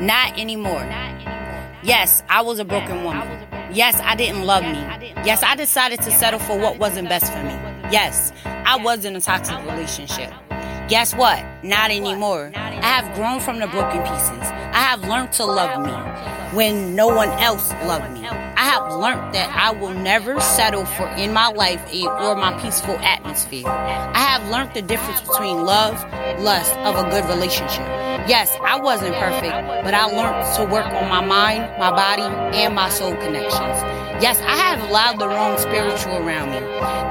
Not anymore. Yes, I was a broken woman. Yes, I didn't love me. Yes, I decided to settle for what wasn't best for me. Yes, I was in a toxic relationship. Guess what? Not anymore. I have grown from the broken pieces. I have learned to love me when no one else loved me. I have learned that I will never settle for in my life or my peaceful atmosphere. I have learned the difference between love, lust of a good relationship. Yes, I wasn't perfect, but I learned to work on my mind, my body, and my soul connections. Yes, I have allowed the wrong spiritual around me.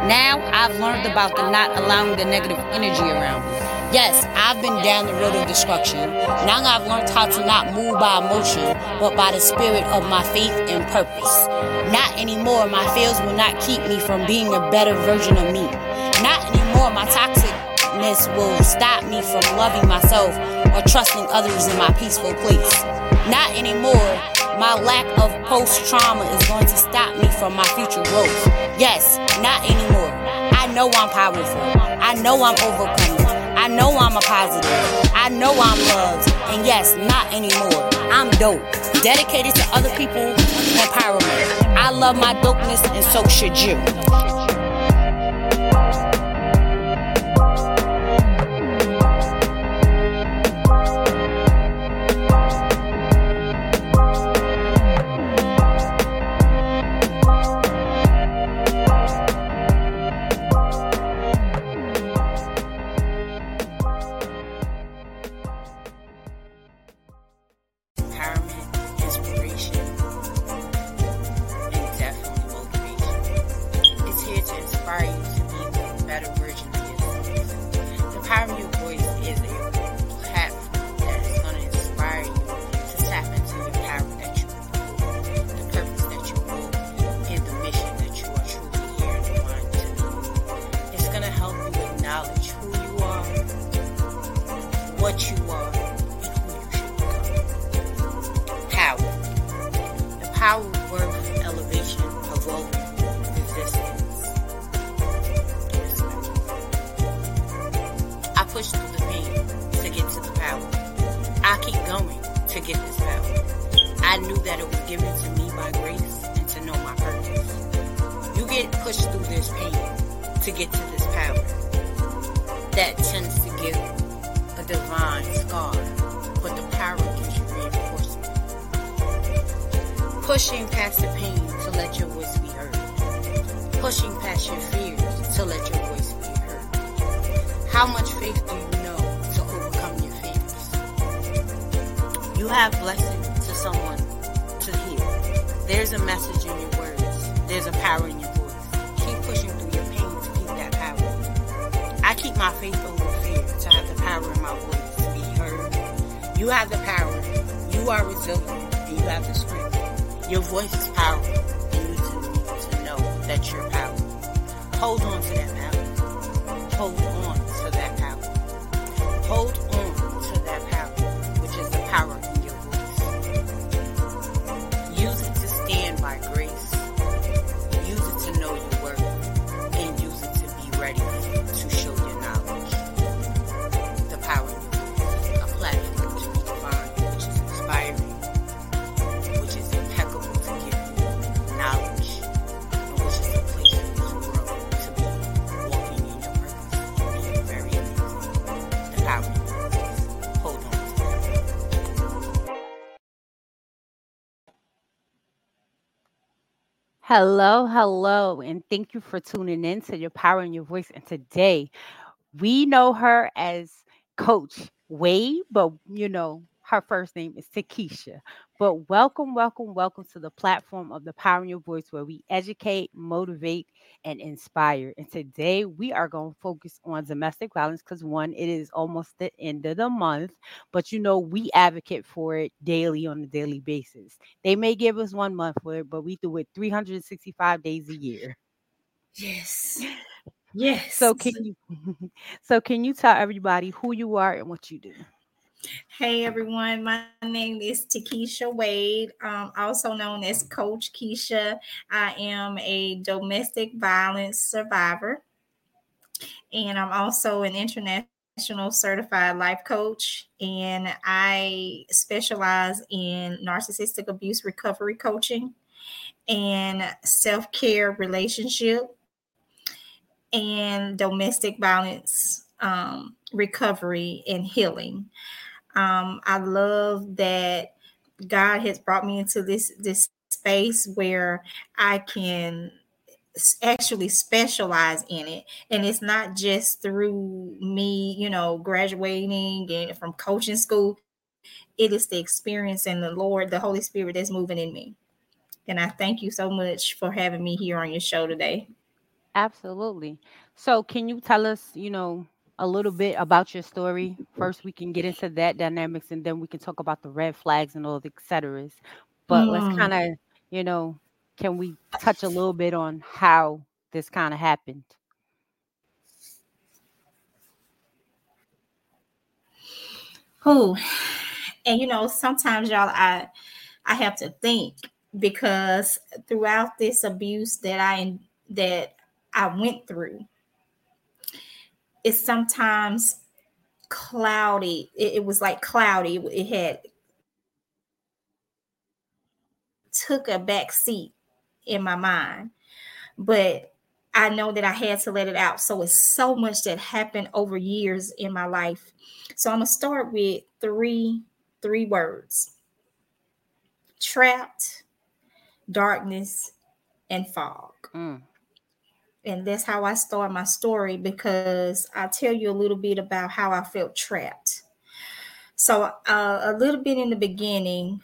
Now I've learned about the not allowing the negative energy around me. Yes, I've been down the road of destruction. Now I've learned how to not move by emotion, but by the spirit of my faith and purpose. Not anymore, my fears will not keep me from being a better version of me. Not anymore, my toxicness will stop me from loving myself or trusting others in my peaceful place. Not anymore, my lack of post trauma is going to stop me from my future growth. Yes, not anymore. I know I'm powerful. I know I'm overcoming. I know I'm a positive. I know I'm loved. And yes, not anymore. I'm dope. Dedicated to other people empowerment. I love my dopeness and so should you. keep my faith over fear. To have the power in my voice to be heard. You have the power. You are resilient and you have the strength. Your voice is powerful and you need to know that you're powerful. Hold on to that power. Hold on to that power. Hold Hello, hello, and thank you for tuning in to your power and your voice. And today we know her as Coach Wade, but you know, her first name is Takesha. But welcome, welcome, welcome to the platform of the Power in Your Voice where we educate, motivate, and inspire. And today we are going to focus on domestic violence because one, it is almost the end of the month, but you know, we advocate for it daily on a daily basis. They may give us one month for it, but we do it 365 days a year. Yes. Yes. So can you so can you tell everybody who you are and what you do? Hey everyone, my name is Takesha Wade, um, also known as Coach Keisha. I am a domestic violence survivor, and I'm also an international certified life coach, and I specialize in narcissistic abuse recovery coaching and self care relationship and domestic violence um, recovery and healing. Um, I love that God has brought me into this this space where I can actually specialize in it. And it's not just through me you know graduating and from coaching school. It is the experience and the lord the holy spirit that's moving in me. And i thank you so much for having me here on your show today. Absolutely. So can you tell us you know a little bit about your story first we can get into that dynamics and then we can talk about the red flags and all the et ceteras but mm. let's kind of you know can we touch a little bit on how this kind of happened? Oh, and you know, sometimes y'all, I I have to think because throughout this abuse that I that I went through, it's sometimes cloudy. It, it was like cloudy. It had took a back seat in my mind. But I know that I had to let it out. So it's so much that happened over years in my life. So I'm gonna start with three three words. Trapped, darkness, and fog. Mm. And that's how I start my story because I tell you a little bit about how I felt trapped. So, uh, a little bit in the beginning,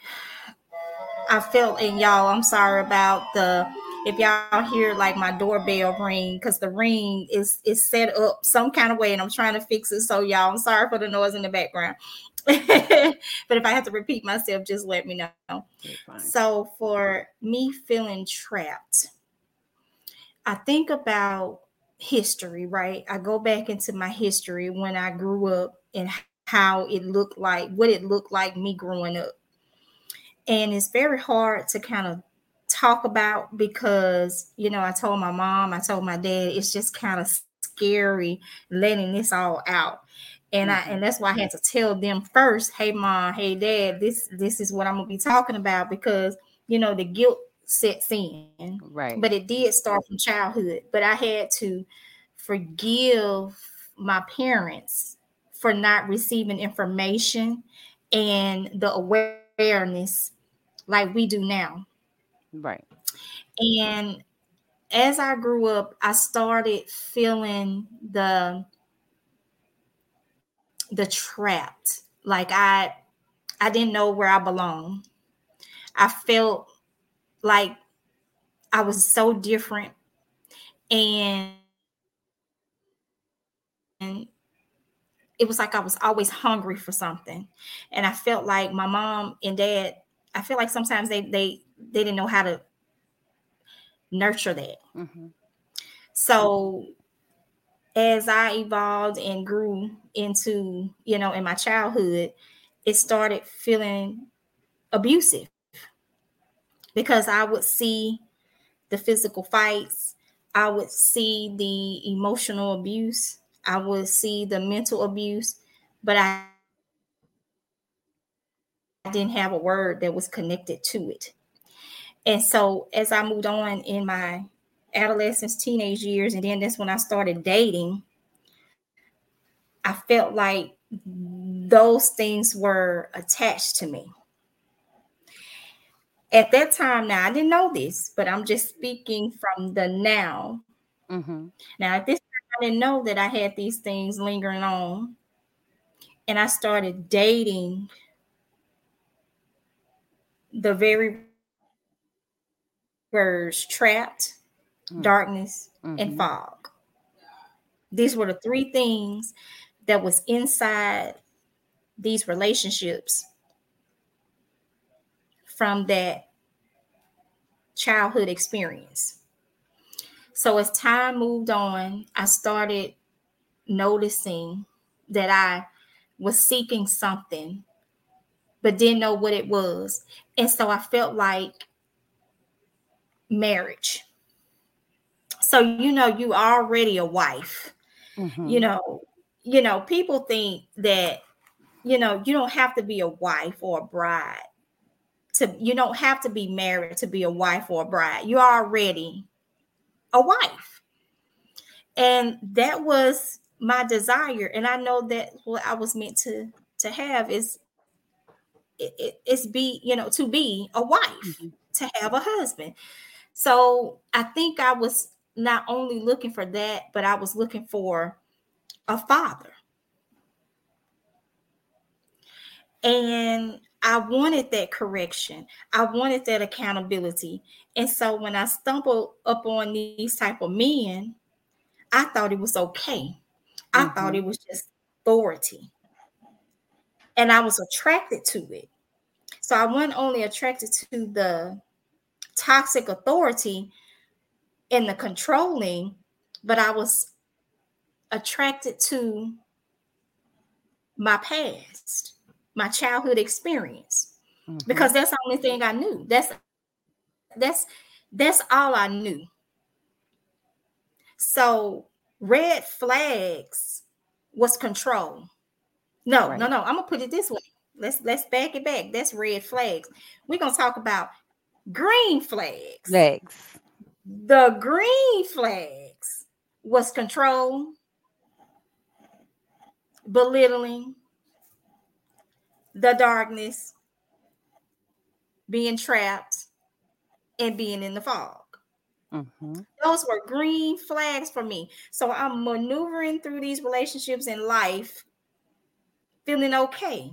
I felt, and y'all, I'm sorry about the if y'all hear like my doorbell ring because the ring is is set up some kind of way and I'm trying to fix it. So y'all, I'm sorry for the noise in the background. but if I have to repeat myself, just let me know. So for me feeling trapped, I think about history, right? I go back into my history when I grew up and how it looked like, what it looked like me growing up and it's very hard to kind of talk about because you know i told my mom i told my dad it's just kind of scary letting this all out and mm-hmm. i and that's why i had to tell them first hey mom hey dad this this is what i'm gonna be talking about because you know the guilt sets in right but it did start from childhood but i had to forgive my parents for not receiving information and the awareness like we do now. Right. And as I grew up, I started feeling the the trapped. Like I I didn't know where I belonged. I felt like I was so different and and it was like I was always hungry for something. And I felt like my mom and dad I feel like sometimes they they they didn't know how to nurture that. Mm-hmm. So as I evolved and grew into, you know, in my childhood, it started feeling abusive because I would see the physical fights, I would see the emotional abuse, I would see the mental abuse, but I didn't have a word that was connected to it. And so as I moved on in my adolescence, teenage years, and then that's when I started dating, I felt like those things were attached to me. At that time, now I didn't know this, but I'm just speaking from the now. Mm-hmm. Now, at this time, I didn't know that I had these things lingering on. And I started dating the very words trapped, mm. darkness, mm-hmm. and fog. These were the three things that was inside these relationships from that childhood experience. So as time moved on, I started noticing that I was seeking something but didn't know what it was. And so I felt like marriage. So, you know, you already a wife. Mm-hmm. You know, you know, people think that, you know, you don't have to be a wife or a bride to, you don't have to be married to be a wife or a bride. You're already a wife. And that was my desire. And I know that what I was meant to to have is it, it, it's be, you know, to be a wife, mm-hmm. to have a husband. So I think I was not only looking for that, but I was looking for a father. And I wanted that correction. I wanted that accountability. And so when I stumbled upon these type of men, I thought it was okay. I mm-hmm. thought it was just authority. And I was attracted to it. So I wasn't only attracted to the toxic authority and the controlling, but I was attracted to my past, my childhood experience, mm-hmm. because that's the only thing I knew. That's that's that's all I knew. So red flags was control. No, right. no, no. I'm gonna put it this way. Let's let's back it back. That's red flags. We're gonna talk about green flags. Flags. The green flags was control, belittling, the darkness, being trapped, and being in the fog. Mm-hmm. Those were green flags for me. So I'm maneuvering through these relationships in life feeling okay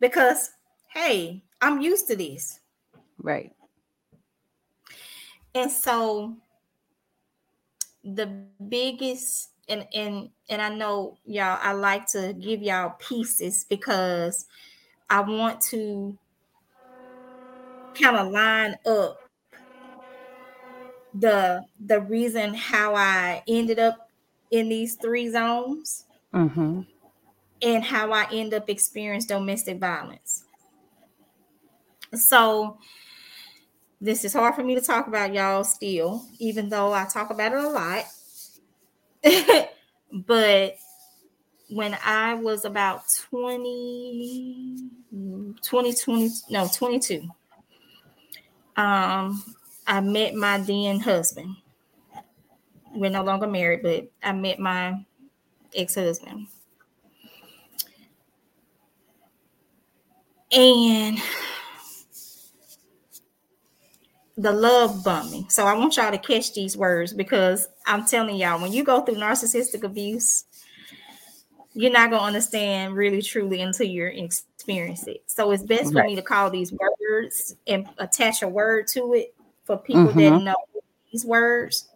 because, hey, I'm used to this. Right. And so the biggest and and and I know y'all I like to give y'all pieces because I want to kind of line up the the reason how I ended up in these three zones mm-hmm. and how I end up experiencing domestic violence. So this is hard for me to talk about y'all still, even though I talk about it a lot. but when I was about 20, 20, 20 no, 22, um, I met my then husband. We're no longer married, but I met my ex-husband. And the love bombing. So I want y'all to catch these words because I'm telling y'all, when you go through narcissistic abuse, you're not gonna understand really truly until you're experience it. So it's best for me to call these words and attach a word to it for people mm-hmm. that know these words.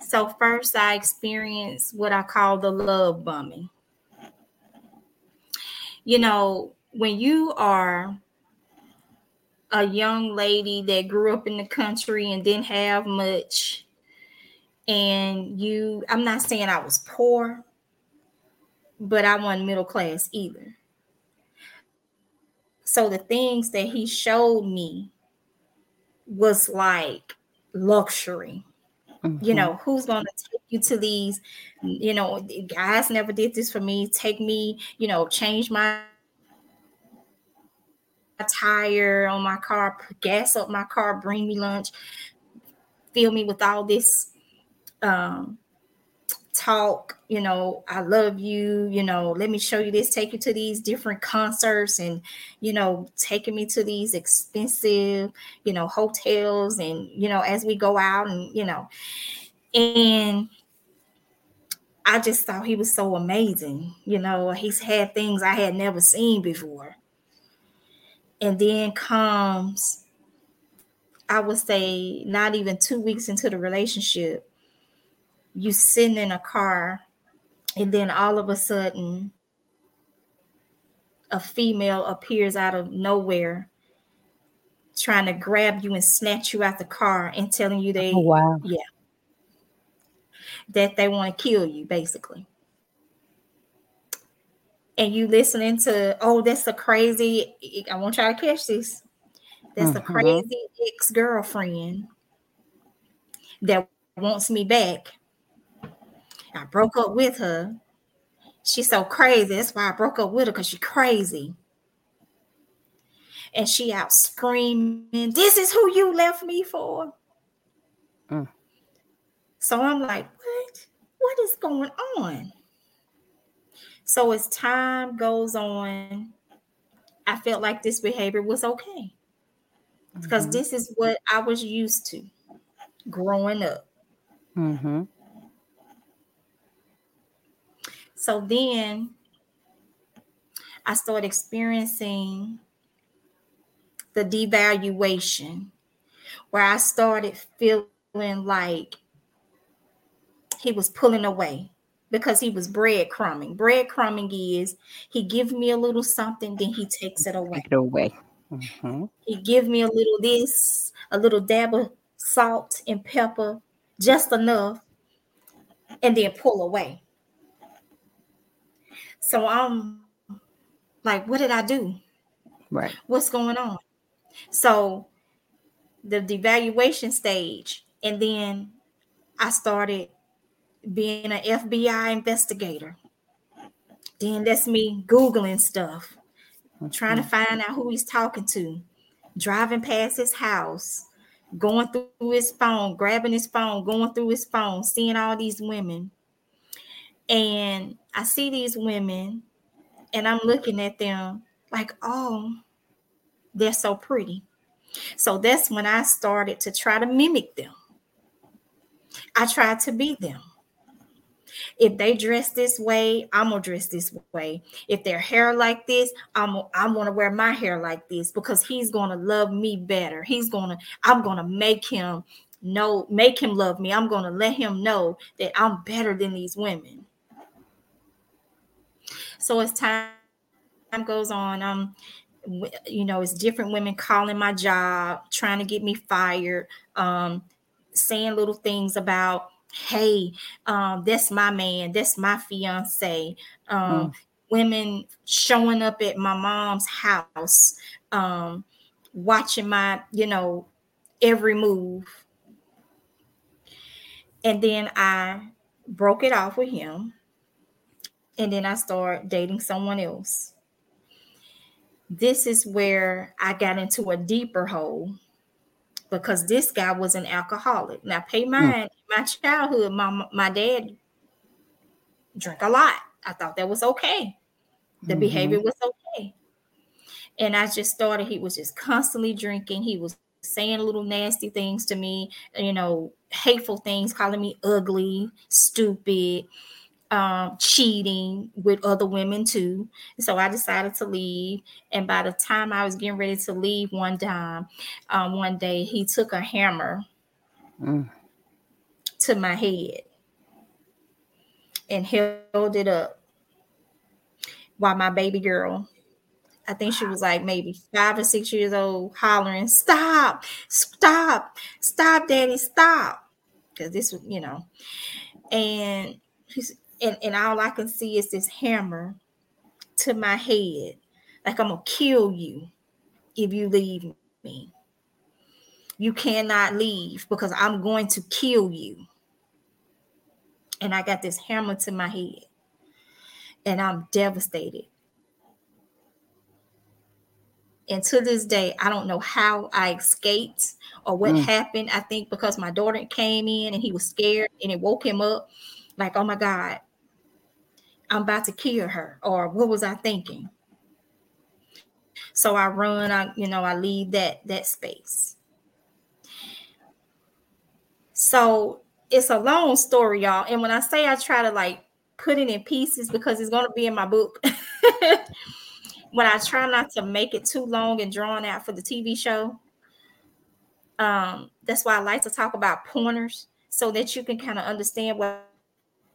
So first I experienced what I call the love bombing. You know, when you are a young lady that grew up in the country and didn't have much. And you i'm not saying i was poor but i wasn't middle class either. So the things that he showed me was like luxury. Mm-hmm. you know who's going to take you to these you know guys never did this for me. Take me you know change my tire on my car, gas up my car, bring me lunch, fill me with all this um, talk, you know, I love you, you know, let me show you this, take you to these different concerts and, you know, taking me to these expensive, you know, hotels and, you know, as we go out and, you know, and I just thought he was so amazing. You know, he's had things I had never seen before. And then comes, I would say, not even two weeks into the relationship, you sitting in a car, and then all of a sudden, a female appears out of nowhere trying to grab you and snatch you out the car and telling you they oh, wow. Yeah. That they want to kill you basically and you listening to, oh, that's a crazy, I want y'all to catch this. That's mm-hmm. a crazy ex girlfriend that wants me back. I broke up with her she's so crazy. That's why I broke up with her because she's crazy. And she out screaming, This is who you left me for. Mm. So I'm like, What? What is going on? So as time goes on, I felt like this behavior was okay because mm-hmm. this is what I was used to growing up. Mm-hmm. So then I started experiencing the devaluation where I started feeling like he was pulling away because he was breadcrumbing. Breadcrumbing is he give me a little something, then he takes it away. Take it away. Mm-hmm. He give me a little this, a little dab of salt and pepper, just enough, and then pull away. So I'm like, what did I do? Right. What's going on? So the devaluation stage, and then I started being an FBI investigator. Then that's me Googling stuff, trying to find out who he's talking to, driving past his house, going through his phone, grabbing his phone, going through his phone, seeing all these women. And I see these women and I'm looking at them like, oh, they're so pretty. So that's when I started to try to mimic them. I tried to be them. If they dress this way, I'm gonna dress this way. If their hair like this, I'm I'm gonna wear my hair like this because he's gonna love me better. He's gonna I'm gonna make him know, make him love me. I'm gonna let him know that I'm better than these women. So as time goes on, um, you know, it's different women calling my job, trying to get me fired, um, saying little things about hey, um, that's my man, that's my fiance. Um, mm. Women showing up at my mom's house, um, watching my, you know, every move. And then I broke it off with him. And then I started dating someone else. This is where I got into a deeper hole because this guy was an alcoholic. Now, pay hmm. mind, mm. My childhood, my my dad drank a lot. I thought that was okay. The mm-hmm. behavior was okay. And I just started, he was just constantly drinking. He was saying little nasty things to me, you know, hateful things, calling me ugly, stupid, um, cheating with other women too. So I decided to leave. And by the time I was getting ready to leave one time, um, one day, he took a hammer mm. To my head and held it up while my baby girl, I think she was like maybe five or six years old, hollering, Stop, stop, stop, daddy, stop. Because this was, you know, and and, and all I can see is this hammer to my head. Like I'm gonna kill you if you leave me. You cannot leave because I'm going to kill you. And I got this hammer to my head. And I'm devastated. And to this day, I don't know how I escaped or what mm. happened. I think because my daughter came in and he was scared and it woke him up. Like, oh my God, I'm about to kill her, or what was I thinking? So I run, I you know, I leave that that space. So it's a long story, y'all. And when I say I try to like put it in pieces because it's gonna be in my book. when I try not to make it too long and drawn out for the TV show, um, that's why I like to talk about pointers so that you can kind of understand what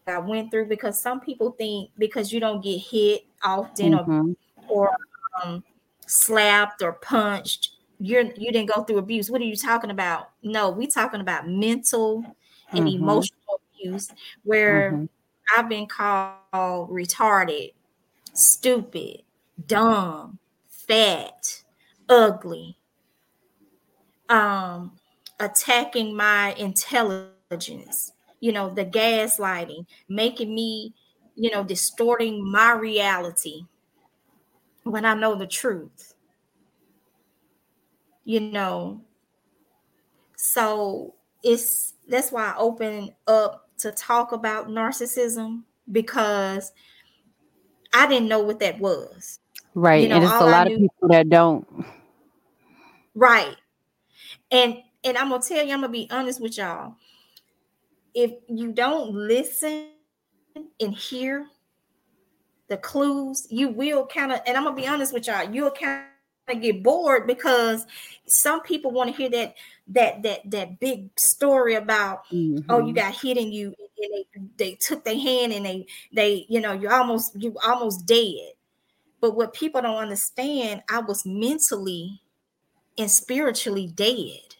I went through because some people think because you don't get hit often mm-hmm. or, or um, slapped or punched, you're you didn't go through abuse. What are you talking about? No, we talking about mental and mm-hmm. emotional abuse where mm-hmm. I've been called retarded, stupid, dumb, fat, ugly, um, attacking my intelligence you know, the gaslighting, making me you know, distorting my reality when I know the truth. You know, so it's that's why I open up to talk about narcissism because I didn't know what that was. Right. You know, and it's a lot knew, of people that don't. Right. And and I'm gonna tell you, I'm gonna be honest with y'all. If you don't listen and hear the clues, you will kind of, and I'm gonna be honest with y'all, you'll kind of get bored because some people want to hear that that that that big story about mm-hmm. oh you mm-hmm. got hit and you and they they took their hand and they they you know you almost you almost dead but what people don't understand i was mentally and spiritually dead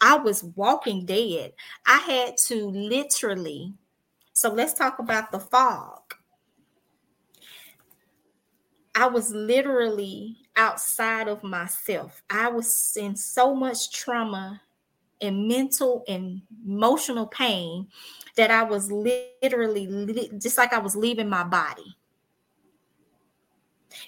i was walking dead i had to literally so let's talk about the fog i was literally outside of myself. I was in so much trauma and mental and emotional pain that I was literally just like I was leaving my body.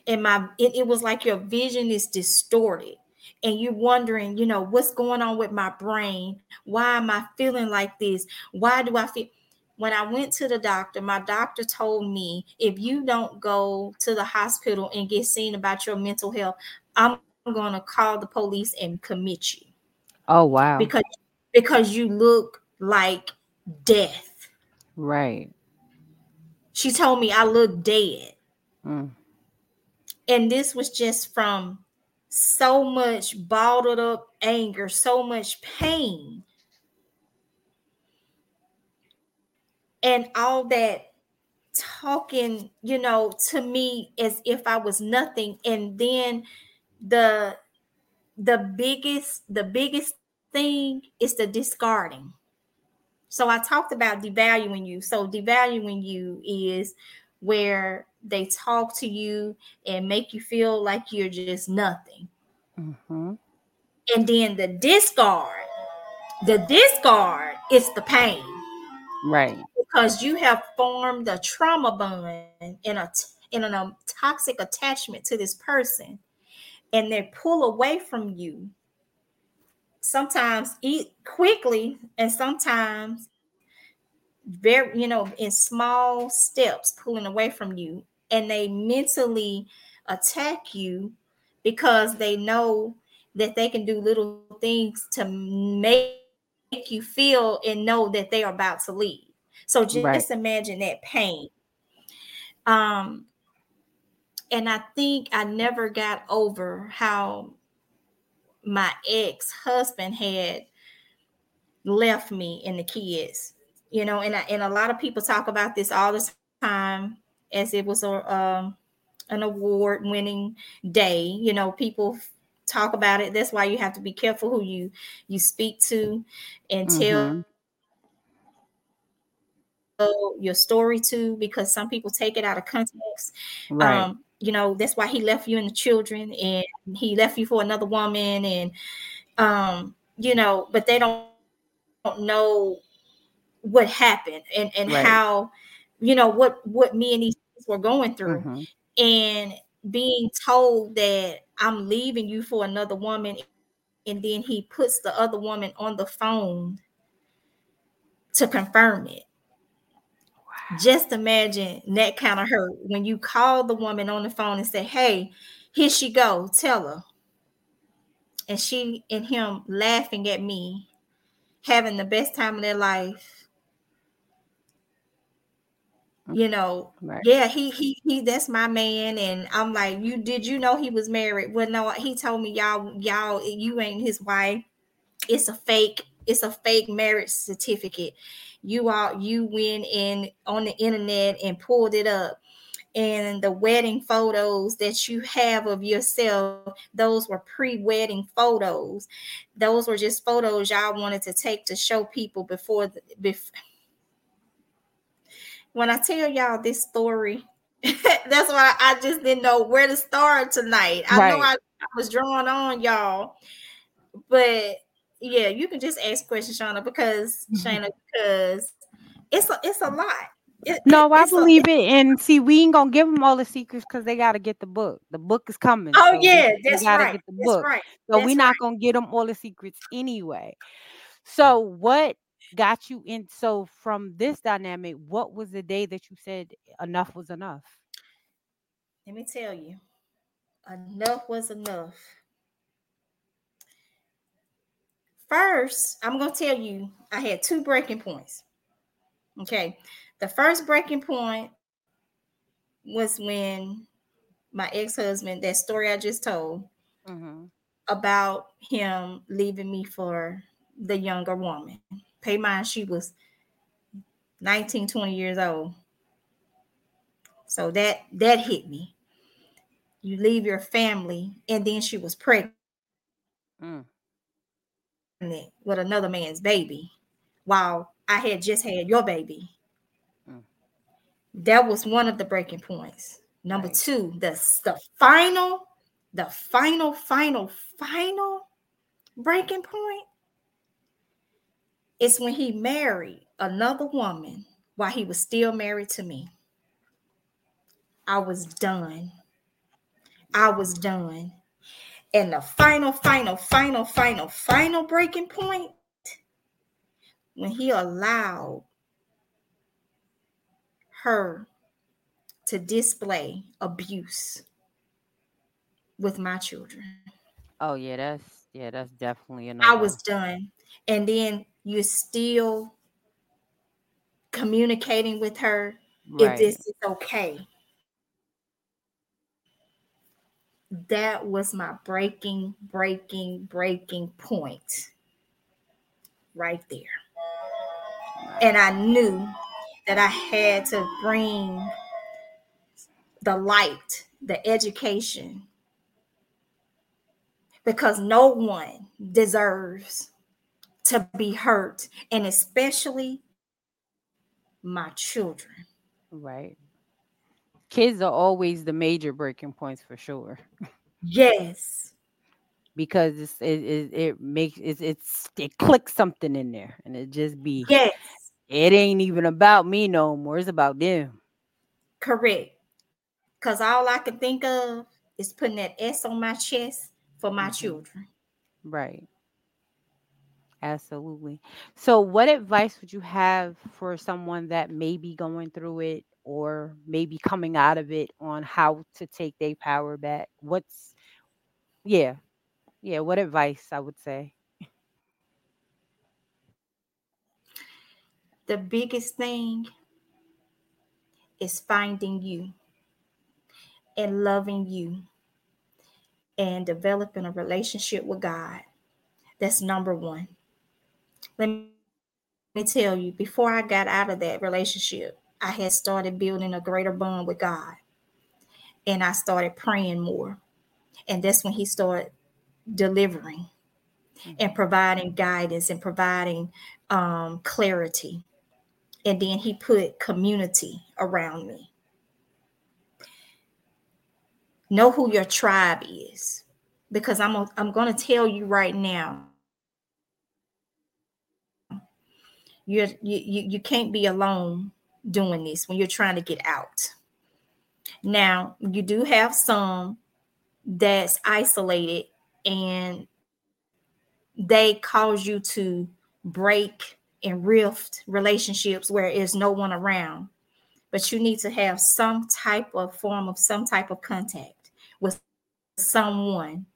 And my it, it was like your vision is distorted and you're wondering, you know, what's going on with my brain? Why am I feeling like this? Why do I feel when I went to the doctor, my doctor told me if you don't go to the hospital and get seen about your mental health, I'm going to call the police and commit you. Oh wow. Because because you look like death. Right. She told me I look dead. Mm. And this was just from so much bottled up anger, so much pain and all that talking, you know, to me as if I was nothing. And then the the biggest the biggest thing is the discarding. So I talked about devaluing you. So devaluing you is where they talk to you and make you feel like you're just nothing. Mm-hmm. And then the discard, the discard is the pain. Right because you have formed a trauma bond in a in a um, toxic attachment to this person and they pull away from you. Sometimes eat quickly and sometimes very you know in small steps pulling away from you and they mentally attack you because they know that they can do little things to make you feel and know that they are about to leave so just right. imagine that pain. Um, and I think I never got over how my ex husband had left me and the kids. You know, and I, and a lot of people talk about this all the time as it was a um, an award winning day. You know, people talk about it. That's why you have to be careful who you you speak to and mm-hmm. Tell your story to because some people take it out of context. Right. Um, you know, that's why he left you and the children and he left you for another woman and um, you know, but they don't, don't know what happened and, and right. how, you know, what what me and these were going through. Mm-hmm. And being told that I'm leaving you for another woman and then he puts the other woman on the phone to confirm it just imagine that kind of hurt when you call the woman on the phone and say, Hey, here she go, tell her. And she and him laughing at me, having the best time of their life. Mm. You know, right. yeah, he he he that's my man. And I'm like, you did you know he was married? Well, no, he told me y'all, y'all, you ain't his wife. It's a fake, it's a fake marriage certificate. You all you went in on the internet and pulled it up. And the wedding photos that you have of yourself those were pre-wedding photos. Those were just photos y'all wanted to take to show people before the before when i tell y'all this story that's why i just didn't know where to start tonight. I right. know I, I was drawing on y'all but yeah, you can just ask questions, Shauna, because Shana, because it's a, it's a lot. It, no, I believe a, it. And see, we ain't gonna give them all the secrets because they gotta get the book. The book is coming. Oh so yeah, we, that's gotta right. Get the book. Right. So we're not right. gonna get them all the secrets anyway. So what got you in? So from this dynamic, what was the day that you said enough was enough? Let me tell you, enough was enough. First, I'm gonna tell you, I had two breaking points. Okay. The first breaking point was when my ex-husband, that story I just told, mm-hmm. about him leaving me for the younger woman. Pay mind, she was 19, 20 years old. So that that hit me. You leave your family, and then she was pregnant mm. With another man's baby, while I had just had your baby. Mm. That was one of the breaking points. Number right. two, the, the final, the final, final, final breaking point is when he married another woman while he was still married to me. I was done. I was done. And the final, final, final, final, final breaking point when he allowed her to display abuse with my children. Oh yeah, that's yeah, that's definitely enough. I um, was done. And then you're still communicating with her right. if this is okay. That was my breaking, breaking, breaking point right there. And I knew that I had to bring the light, the education, because no one deserves to be hurt, and especially my children. Right. Kids are always the major breaking points for sure. Yes. because it's, it, it, it makes it, it's it clicks something in there and it just be yes. It ain't even about me no more it's about them. Correct. Because all i can think of is putting that s on my chest for my mm-hmm. children. Right. Absolutely. So what advice would you have for someone that may be going through it or maybe coming out of it on how to take their power back what's yeah yeah, what advice I would say? The biggest thing is finding you and loving you and developing a relationship with God. That's number one. Let me tell you, before I got out of that relationship, I had started building a greater bond with God. And I started praying more. And that's when He started delivering and mm-hmm. providing guidance and providing um, clarity. And then he put community around me. Know who your tribe is because I'm, a, I'm going to tell you right now. You're, you, you, you can't be alone doing this when you're trying to get out. Now, you do have some that's isolated and they cause you to break and rift relationships where there's no one around but you need to have some type of form of some type of contact with someone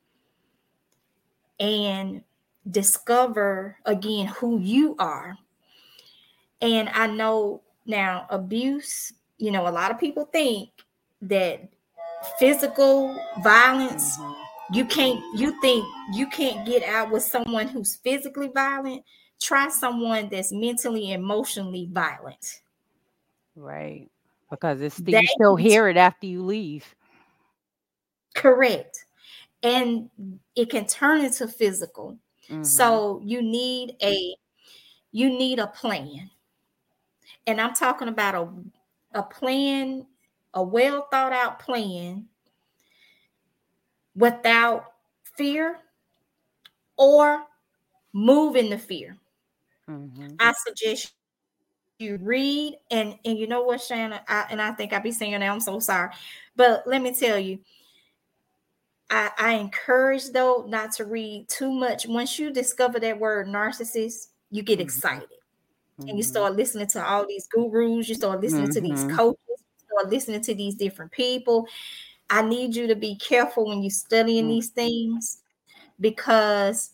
and discover again who you are and i know now abuse you know a lot of people think that physical violence mm-hmm. you can't you think you can't get out with someone who's physically violent. Try someone that's mentally emotionally violent. Right. Because it's you still hear it after you leave. Correct. And it can turn into physical. Mm-hmm. so you need a you need a plan and i'm talking about a a plan a well thought out plan without fear or move in the fear. Mm-hmm. I suggest you read and and you know what shannon I, and i think I'll be saying that i'm so sorry but let me tell you I, I encourage though not to read too much once you discover that word narcissist you get mm-hmm. excited. And you mm-hmm. start listening to all these gurus you start listening to these mm-hmm. coaches you start listening to these different people i need you to be careful when you're studying mm-hmm. these things because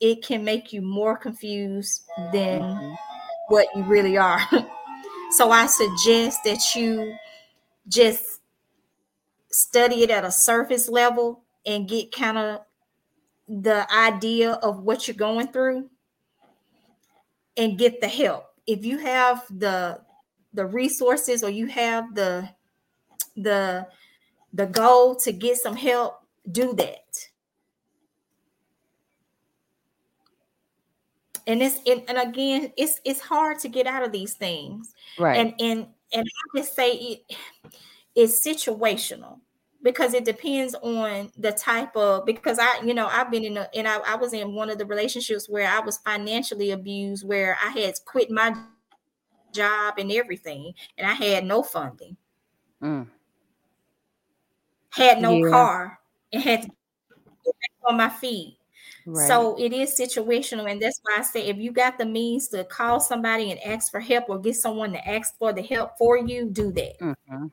it can make you more confused than what you really are. so I suggest that you just study it at a surface level and get kind of the idea of what you're going through and get the help. If you have the the resources or you have the the the goal to get some help, do that. and it's and, and again it's it's hard to get out of these things right and and and i just say it is situational because it depends on the type of because i you know i've been in a and I, I was in one of the relationships where i was financially abused where i had quit my job and everything and i had no funding mm. had no yeah. car and had to get back on my feet Right. So it is situational. And that's why I say if you got the means to call somebody and ask for help or get someone to ask for the help for you, do that. Mm-hmm.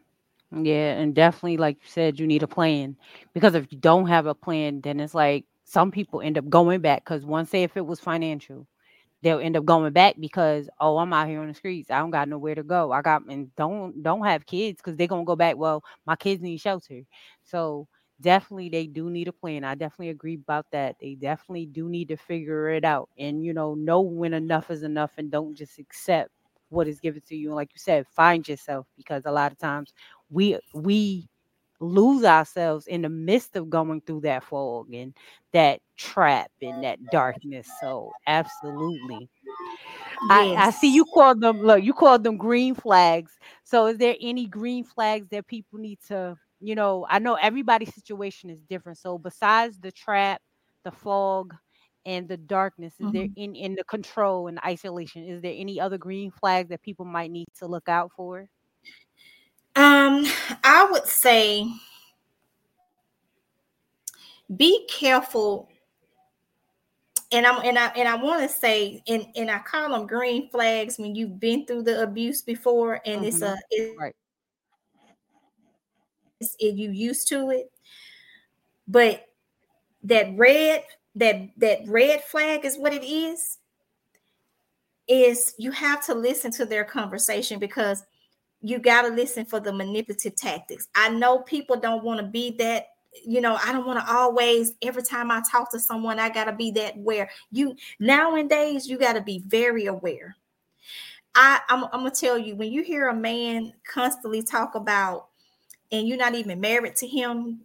Yeah. And definitely, like you said, you need a plan because if you don't have a plan, then it's like some people end up going back because once, say, if it was financial, they'll end up going back because oh i'm out here on the streets i don't got nowhere to go i got and don't don't have kids because they're gonna go back well my kids need shelter so definitely they do need a plan. I definitely agree about that. They definitely do need to figure it out and you know know when enough is enough and don't just accept what is given to you. And like you said, find yourself because a lot of times we we lose ourselves in the midst of going through that fog and that trap and that darkness. So absolutely. Yes. I, I see you call them look, you call them green flags. So is there any green flags that people need to you know, I know everybody's situation is different. So besides the trap, the fog, and the darkness, is mm-hmm. there in in the control and isolation? Is there any other green flags that people might need to look out for? Um, I would say be careful and I'm and I and I want to say and and I call them green flags when you've been through the abuse before and mm-hmm. it's a it's, right and you used to it. But that red, that that red flag is what it is. Is you have to listen to their conversation because you got to listen for the manipulative tactics. I know people don't want to be that you know, I don't want to always every time I talk to someone, I got to be that where you nowadays you got to be very aware. I I'm, I'm, gonna tell you when you hear a man constantly talk about and you're not even married to him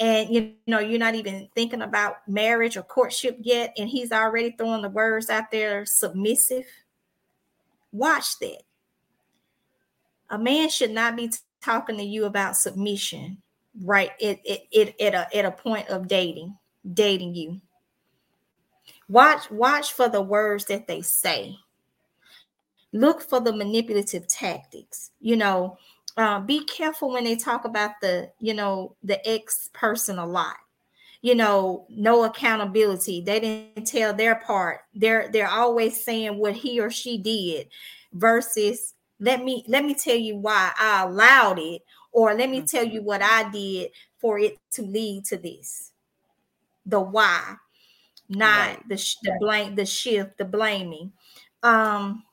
and you know you're not even thinking about marriage or courtship yet and he's already throwing the words out there submissive watch that a man should not be talking to you about submission right? It it, it at a at a point of dating dating you. Watch watch for the words that they say. Look for the manipulative tactics you know? Uh, be careful when they talk about the you know the ex person a lot. You know no accountability. They didn't tell their part. They're they're always saying what he or she did versus let me let me tell you why i allowed it or let me tell you what i did for it to lead to this. The why not right. the, the blame the shift the blaming. Um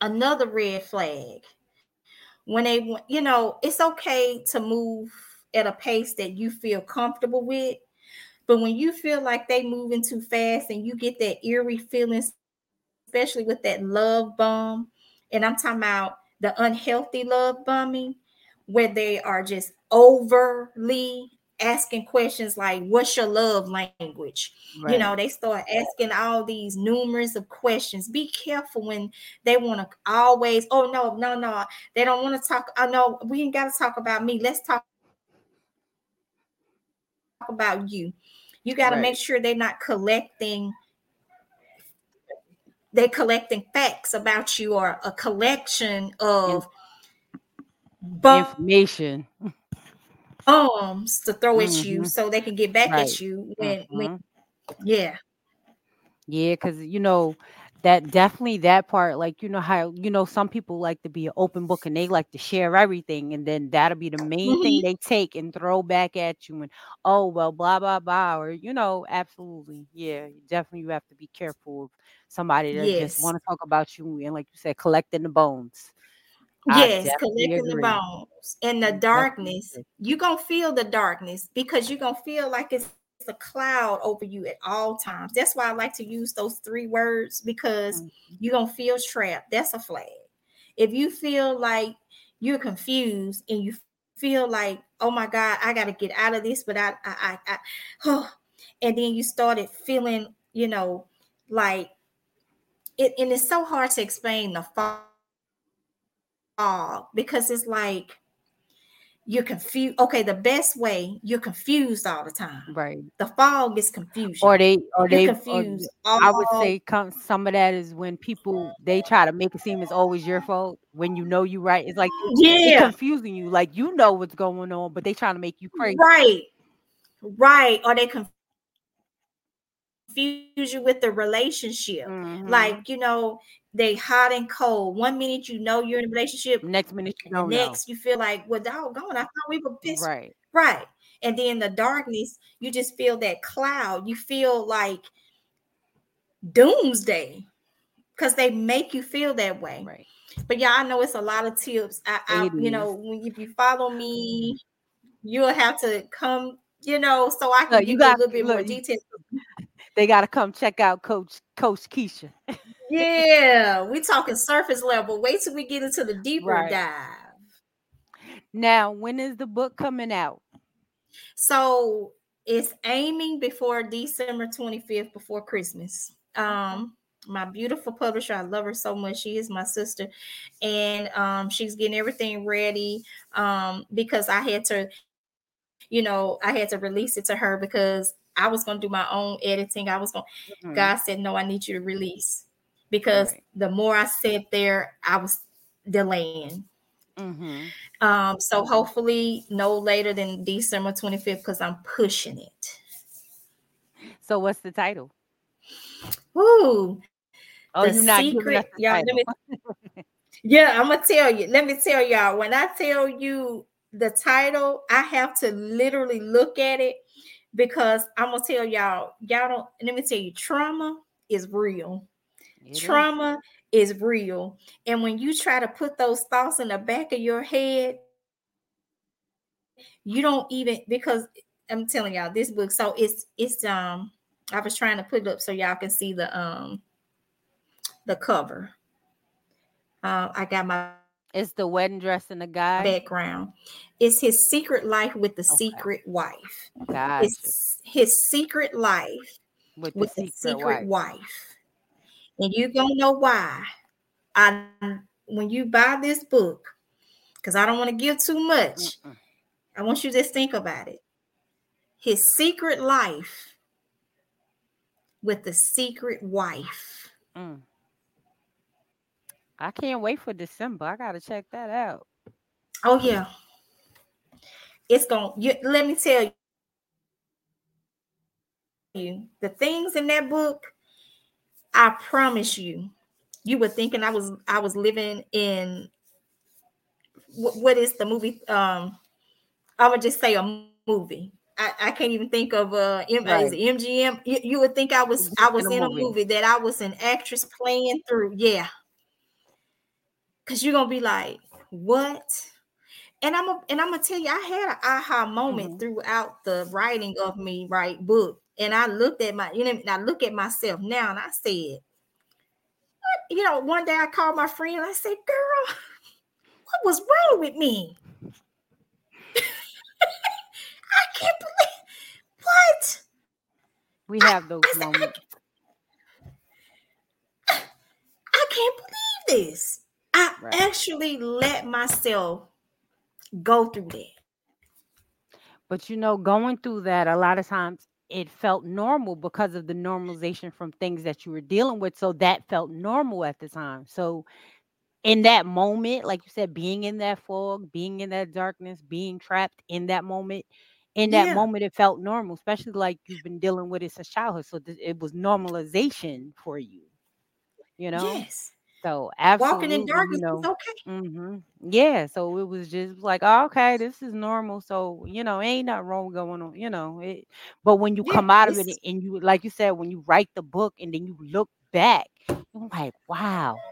another red flag. When they you know it's okay to move at a pace that you feel comfortable with but when you feel like they moving too fast and you get that eerie feeling especially with that love bomb and i'm talking about the unhealthy love bombing where they are just overly asking questions like what's your love language right. you know they start asking all these numerous of questions be careful when they want to always oh no no no they don't want to talk oh, i know we ain't got to talk about me let's talk about you you got to right. make sure they're not collecting they collecting facts about you or a collection of information bombs to throw mm-hmm. at you mm-hmm. so they can get back right. at you when, mm-hmm. when yeah yeah because you know that definitely that part like you know how you know some people like to be an open book and they like to share everything and then that'll be the main mm-hmm. thing they take and throw back at you and oh well blah blah blah or you know absolutely yeah definitely you have to be careful of somebody that yes. just want to talk about you and like you said collecting the bones yes collecting agree. the bones in the darkness you're gonna feel the darkness because you're gonna feel like it's a cloud over you at all times. That's why I like to use those three words because mm-hmm. you're gonna feel trapped. That's a flag. If you feel like you're confused and you feel like, oh my God, I gotta get out of this, but I I I, I oh, and then you started feeling, you know, like it, and it's so hard to explain the fog because it's like you're confused. Okay, the best way you're confused all the time. Right. The fog is confusion. Or they, or you're they confused. Or, I would say come, some of that is when people they try to make it seem it's always your fault when you know you right. It's like yeah, confusing you. Like you know what's going on, but they trying to make you crazy. Right. Right. Or they confuse you with the relationship. Mm-hmm. Like you know they hot and cold. One minute you know you're in a relationship, next minute you don't. Next know. you feel like, well, doggone, I thought we were pissed. Right. Right. And then the darkness, you just feel that cloud. You feel like doomsday because they make you feel that way. Right. But yeah, I know it's a lot of tips. I, I you know, when if you follow me, you'll have to come, you know, so I can look, give you, got, a little bit look, more detail. They got to come check out Coach Coach Keisha. yeah, we talking surface level. Wait till we get into the deeper right. dive. Now, when is the book coming out? So it's aiming before December 25th, before Christmas. Um, my beautiful publisher, I love her so much. She is my sister, and um, she's getting everything ready um, because I had to, you know, I had to release it to her because I was going to do my own editing. I was going. Mm-hmm. God said, "No, I need you to release," because right. the more I sat there, I was delaying. Mm-hmm. Um, so hopefully, no later than December twenty fifth, because I'm pushing it. So, what's the title? Ooh, oh, the secret, y'all, me, yeah, I'm gonna tell you. Let me tell y'all. When I tell you the title, I have to literally look at it because I'm gonna tell y'all, y'all don't let me tell you, trauma is real. It trauma is. is real. And when you try to put those thoughts in the back of your head, you don't even because I'm telling y'all this book. So it's it's um I was trying to put it up so y'all can see the um the cover. Uh, I got my it's the wedding dress and the guy background. It's his secret life with the okay. secret wife. Gotcha. It's his secret life with, with the, secret, secret wife. wife. And you're gonna know why. I when you buy this book, because I don't want to give too much. Mm-mm. I want you to just think about it. His secret life with the secret wife. Mm. I can't wait for December. I gotta check that out. Oh yeah, it's gonna. You, let me tell you, the things in that book. I promise you, you were thinking I was I was living in what, what is the movie? Um, I would just say a movie. I, I can't even think of uh M- right. MGM. You, you, would think I was I was in a, in a movie. movie that I was an actress playing through. Yeah, because you're gonna be like, what? And I'm a, and I'm gonna tell you, I had an aha moment mm-hmm. throughout the writing of me, right, book. And I looked at my, you know, I look at myself now and I said, what? You know, one day I called my friend I said, girl, what was wrong with me? I can't believe what? We have those I, moments. I, I can't believe this. I right. actually let myself go through that. But you know, going through that a lot of times it felt normal because of the normalization from things that you were dealing with. So that felt normal at the time. So in that moment, like you said, being in that fog, being in that darkness, being trapped in that moment, in that Yeah. moment, it felt normal, especially like you've been dealing with it since childhood. So th- it was normalization for you, you know? Yes. So Walking in absolutely, you darkness know, is okay. hmm yeah. So it was just like, oh, okay, this is normal. So you know, ain't nothing wrong going on, you know. It, but when you Yeah. come out of it and you, like you said, when you write the book and then you look back, you're like, wow,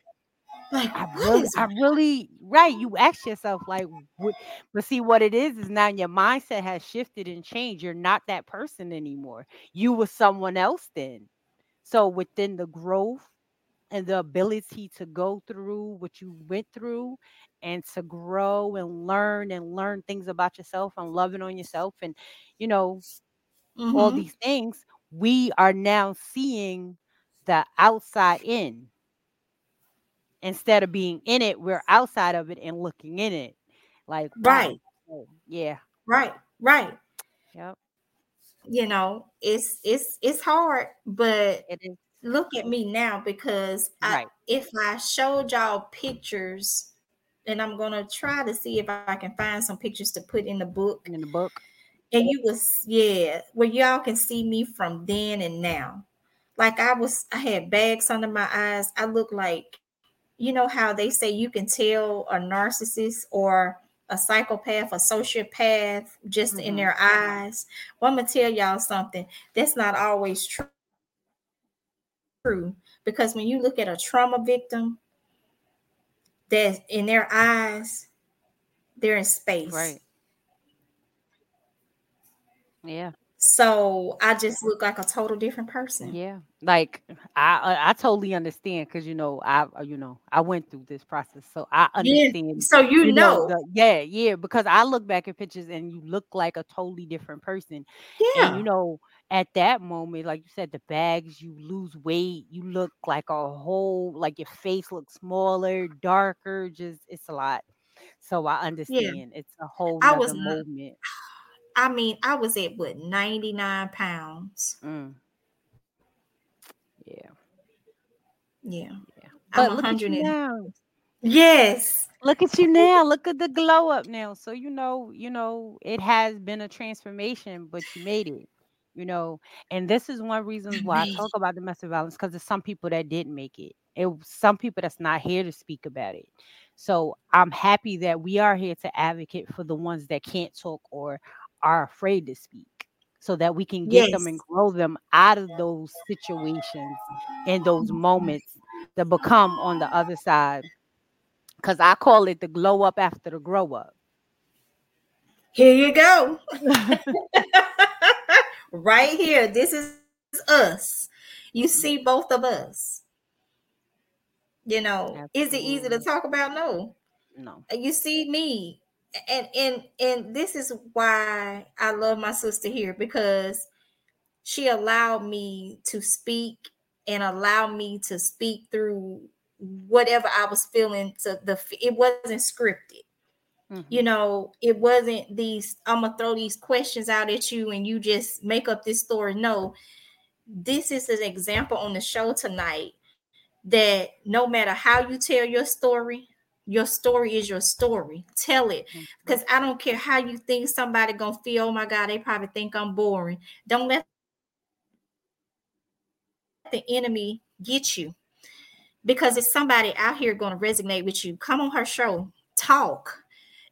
like I really, I really, right. You ask yourself, like, what, but see, what it is is now your mindset has shifted and changed. You're not that person anymore. You were someone else then. So within the growth and the ability to go through what you went through and to grow and learn and learn things about yourself and loving on yourself and, you know, all hmm these things, we are now seeing the outside in instead of being in it, we're outside of it and looking in it. Like. Right. Oh, yeah. Right. Right. Yep. You know, it's it's it's hard, but It is look at me now because I right. if I showed y'all pictures and I'm gonna try to see if I can find some pictures to put in the book. In the book. And you was yeah, where y'all can see me from then and now. Like I was I had bags under my eyes. I look like you know how they say you can tell a narcissist or a psychopath, a sociopath just in Mhm. their eyes. Well, I'm gonna tell y'all something. That's not always true. True, because when you look at a trauma victim, that in their eyes, they're in space. Right. Yeah. So I just look like a total different person. Yeah, like I I, totally understand because you know I uh, you know I went through this process, so I Yeah. understand. So you, You know, know, the yeah yeah because I look back at pictures and you look like a totally different person, and you know at that moment, like you said, the bags you lose weight, you look like a whole like your face looks smaller, darker, just it's a lot. So I yeah. understand it's a whole I was moment. I mean, I was at what 99 pounds. Mm, yeah Yeah, yeah, I'm but look at you now. yes, Look at you now. Look at the glow up now. So you know, you know, it has been a transformation, but you made it. You know, and this is one reason why I talk about domestic violence because there's some people that didn't make it. It some people that's not here to speak about it. So I'm happy that we are here to advocate for the ones that can't talk or are afraid to speak, so that we can get them and grow them out of those situations and those mm-hmm. moments to become on the other side because I call it the glow up after the grow up. here you go. right here. This is us. You see mm-hmm. both of us. You know, is it easy to talk about? No. No. Uh, you see me and and and this is why i love my sister here because she allowed me to speak and allow me to speak through whatever i was feeling to the it wasn't scripted you Mhm. know it wasn't these i'm gonna throw these questions out at you and you just make up this story. No this is an example on the show tonight that no matter how you tell your story your story is your story. Tell it. Because i don't care how you think somebody gonna feel oh my god they probably think i'm boring. Don't let the enemy get you because it's somebody out here going to resonate with you. Come on her show. Talk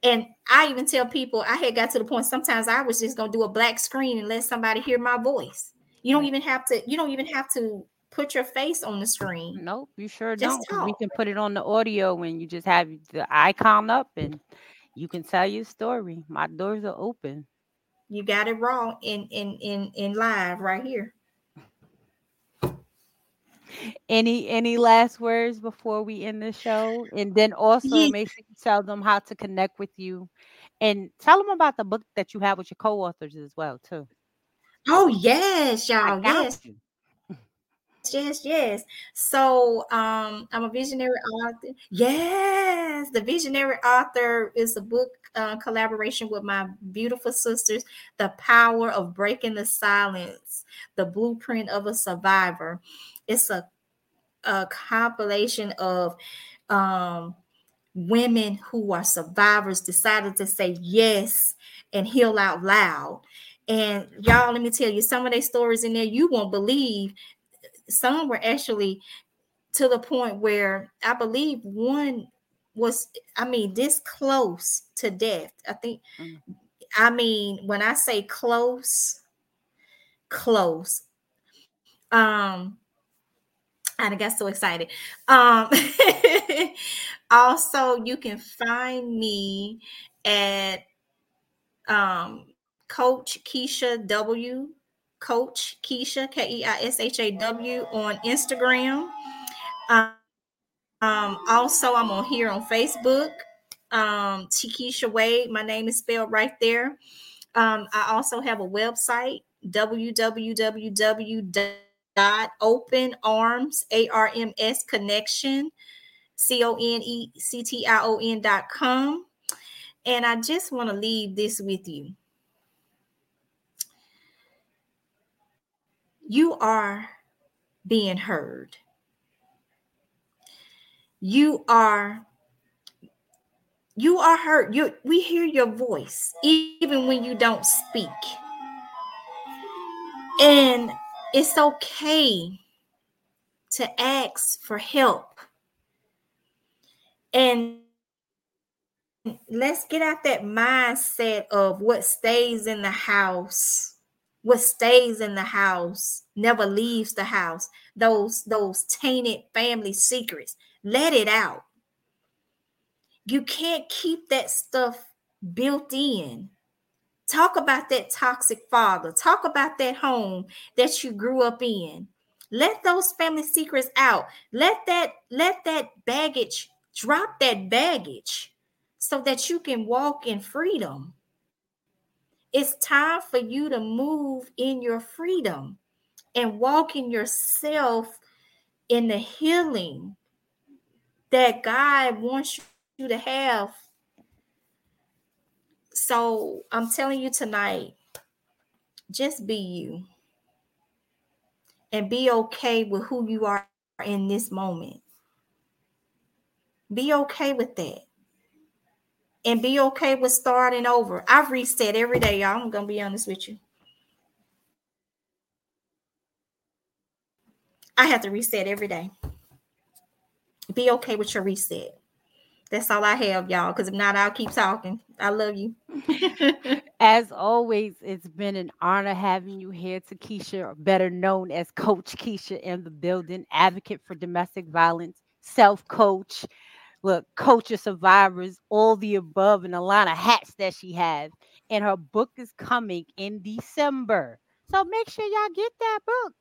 and i even tell people i had got to the point sometimes i was just going to do a black screen and let somebody hear my voice you don't mm. even have to you don't even have to put your face on the screen Nope, you sure just don't. 'cause we can put it on the audio when you just have the icon up and you can tell your story. My doors are open. you got it wrong in in in in live right here Any any last words before we end the show? And then also yeah make sure you tell them how to connect with you and tell them about the book that you have with your co-authors as well too. oh yes y'all yes you. yes, yes. So um, I'm a visionary author. Yes, the visionary author is a book uh, collaboration with my beautiful sisters. The power of breaking the silence, the blueprint of a survivor. It's a, a compilation of um, women who are survivors decided to say yes and heal out loud. And y'all, let me tell you, some of their stories in there you won't believe some were actually to the point where I believe one was, I mean, this close to death. I think, mm. I mean, when I say close, close. Um, I got so excited. Um, also, you can find me at um, Coach Keisha W Coach Keisha, K E I S H A W, on Instagram. Um, um, also, I'm on here on Facebook. Um, Wade, my name is spelled right there. Um, I also have a website, www.openarms, A R M S connection, C-O-N-E-C-T-I-O-N dot com. And I just want to leave this with you. you are being heard. You are you are heard. You we hear your voice even when you don't speak. And it's okay to ask for help. And let's get out that mindset of what stays in the house. What stays in the house never leaves the house. Those those tainted family secrets. Let it out. You can't keep that stuff built in talk about that toxic father. Talk about that home that you grew up in. Let those family secrets out. Let that let that baggage drop that baggage so that you can walk in freedom. It's time for you to move in your freedom and walk in yourself in the healing that God wants you to have. So I'm telling you tonight, just be you and be okay with who you are in this moment. Be okay with that and be okay with starting over. I've reset every day, y'all. I'm gonna be honest with you. I have to reset every day. Be okay with your reset. That's all I have, y'all. Because if not, I'll keep talking. I love you. as always, it's been an honor having you here, Keisha, better known as Coach Keisha in the building, advocate for domestic violence, self coach, look, coach of survivors, all the above, and a lot of hats that she has. And her book is coming in December. So make sure y'all get that book.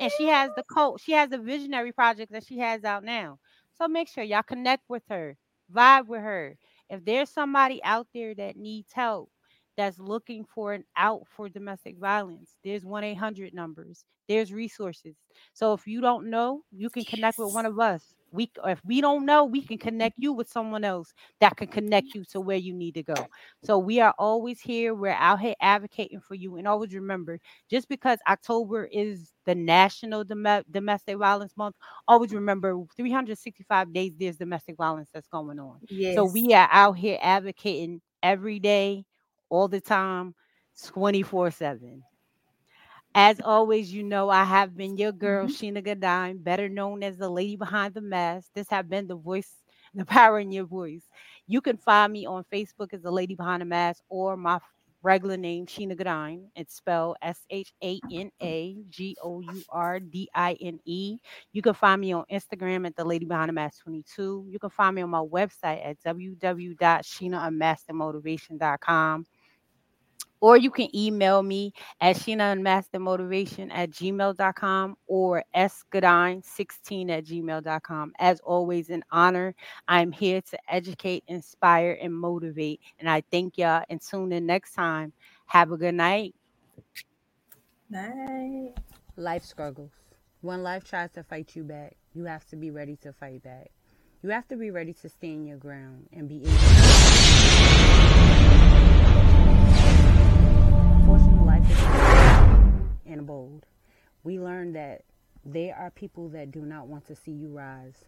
And she has the coach, she has a visionary project that she has out now. So make sure y'all connect with her, vibe with her. If there's somebody out there that needs help, that's looking for an out for domestic violence, there's 1 800 numbers, there's resources. So if you don't know, you can connect with one of us. We if we don't know we can connect you with someone else that can connect you to where you need to go. So we are always here. We're out here advocating for you. And always remember just because october is the national Dom- domestic violence month always remember 365 days there's domestic violence that's going on. Yes. so we are out here advocating every day all the time 24 7 as always, you know I have been your girl, mm-hmm. Shana Gourdine, better known as the lady behind the mask. This have been the voice, the power in your voice. You can find me on Facebook as the lady behind the mask or my regular name, Shana Gourdine. It's spelled S H A N A G O U R D I N E. You can find me on Instagram at the lady behind the mask 22. You can find me on my website at www.sheenaunmaskingmotivation.com or you can email me at sheenaunmaskingmotivation at gmail.com or sgadine16 at gmail.com. As always, an honor. I'm here to educate, inspire, and motivate. And I thank y'all and tune in next time. Have a good night. Night. Life struggles. When life tries to fight you back, you have to be ready to fight back. You have to be ready to stand your ground and be able bold. We learned that there are people that do not want to see you rise.